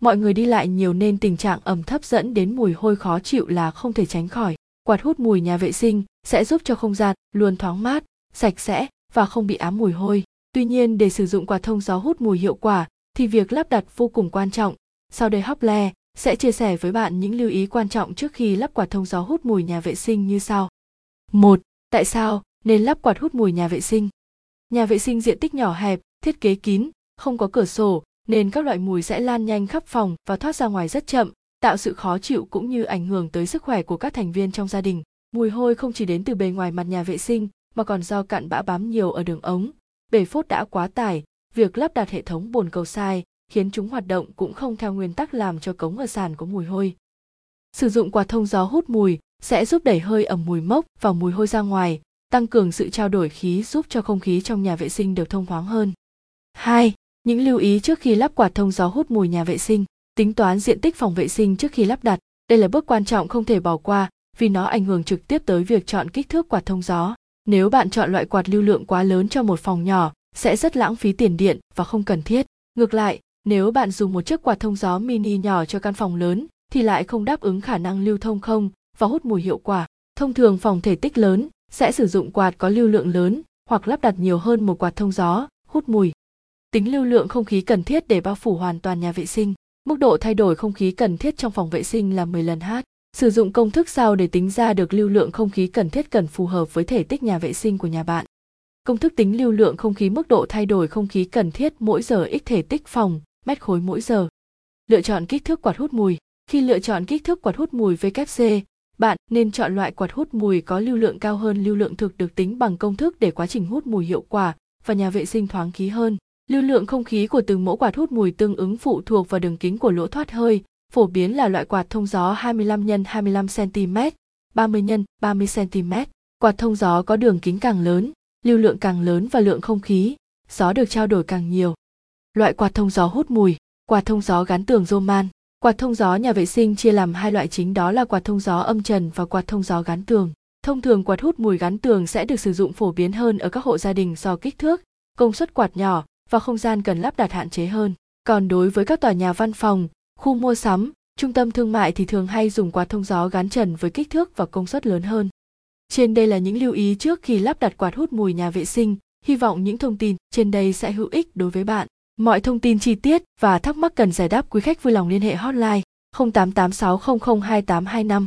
mọi người đi lại nhiều nên tình trạng ẩm thấp dẫn đến mùi hôi khó chịu là không thể tránh khỏi quạt hút mùi nhà vệ sinh sẽ giúp cho không gian luôn thoáng mát sạch sẽ và không bị ám mùi hôi tuy nhiên để sử dụng quạt thông gió hút mùi hiệu quả thì việc lắp đặt vô cùng quan trọng sau đây hóc le sẽ chia sẻ với bạn những lưu ý quan trọng trước khi lắp quạt thông gió hút mùi nhà vệ sinh như sau. Một, Tại sao nên lắp quạt hút mùi nhà vệ sinh? Nhà vệ sinh diện tích nhỏ hẹp, thiết kế kín, không có cửa sổ, nên các loại mùi sẽ lan nhanh khắp phòng và thoát ra ngoài rất chậm, tạo sự khó chịu cũng như ảnh hưởng tới sức khỏe của các thành viên trong gia đình. Mùi hôi không chỉ đến từ bề ngoài mặt nhà vệ sinh mà còn do cặn bã bám nhiều ở đường ống, bể phốt đã quá tải, việc lắp đặt hệ thống bồn cầu sai khiến chúng hoạt động cũng không theo nguyên tắc làm cho cống ở sàn có mùi hôi. Sử dụng quạt thông gió hút mùi sẽ giúp đẩy hơi ẩm mùi mốc và mùi hôi ra ngoài, tăng cường sự trao đổi khí giúp cho không khí trong nhà vệ sinh được thông thoáng hơn. 2. Những lưu ý trước khi lắp quạt thông gió hút mùi nhà vệ sinh. Tính toán diện tích phòng vệ sinh trước khi lắp đặt. Đây là bước quan trọng không thể bỏ qua vì nó ảnh hưởng trực tiếp tới việc chọn kích thước quạt thông gió. Nếu bạn chọn loại quạt lưu lượng quá lớn cho một phòng nhỏ, sẽ rất lãng phí tiền điện và không cần thiết. Ngược lại, nếu bạn dùng một chiếc quạt thông gió mini nhỏ cho căn phòng lớn thì lại không đáp ứng khả năng lưu thông không và hút mùi hiệu quả. Thông thường phòng thể tích lớn sẽ sử dụng quạt có lưu lượng lớn hoặc lắp đặt nhiều hơn một quạt thông gió, hút mùi. Tính lưu lượng không khí cần thiết để bao phủ hoàn toàn nhà vệ sinh. Mức độ thay đổi không khí cần thiết trong phòng vệ sinh là 10 lần H. Sử dụng công thức sau để tính ra được lưu lượng không khí cần thiết cần phù hợp với thể tích nhà vệ sinh của nhà bạn. Công thức tính lưu lượng không khí mức độ thay đổi không khí cần thiết mỗi giờ x thể tích phòng, mét khối mỗi giờ. Lựa chọn kích thước quạt hút mùi. Khi lựa chọn kích thước quạt hút mùi VKC, bạn nên chọn loại quạt hút mùi có lưu lượng cao hơn lưu lượng thực được tính bằng công thức để quá trình hút mùi hiệu quả và nhà vệ sinh thoáng khí hơn. Lưu lượng không khí của từng mẫu quạt hút mùi tương ứng phụ thuộc vào đường kính của lỗ thoát hơi, phổ biến là loại quạt thông gió 25 x 25 cm, 30 x 30 cm. Quạt thông gió có đường kính càng lớn, lưu lượng càng lớn và lượng không khí, gió được trao đổi càng nhiều. Loại quạt thông gió hút mùi, quạt thông gió gắn tường Roman. Quạt thông gió nhà vệ sinh chia làm hai loại chính đó là quạt thông gió âm trần và quạt thông gió gắn tường. Thông thường quạt hút mùi gắn tường sẽ được sử dụng phổ biến hơn ở các hộ gia đình do kích thước, công suất quạt nhỏ và không gian cần lắp đặt hạn chế hơn. Còn đối với các tòa nhà văn phòng, khu mua sắm, trung tâm thương mại thì thường hay dùng quạt thông gió gắn trần với kích thước và công suất lớn hơn. Trên đây là những lưu ý trước khi lắp đặt quạt hút mùi nhà vệ sinh, hy vọng những thông tin trên đây sẽ hữu ích đối với bạn. Mọi thông tin chi tiết và thắc mắc cần giải đáp quý khách vui lòng liên hệ hotline 0886002825.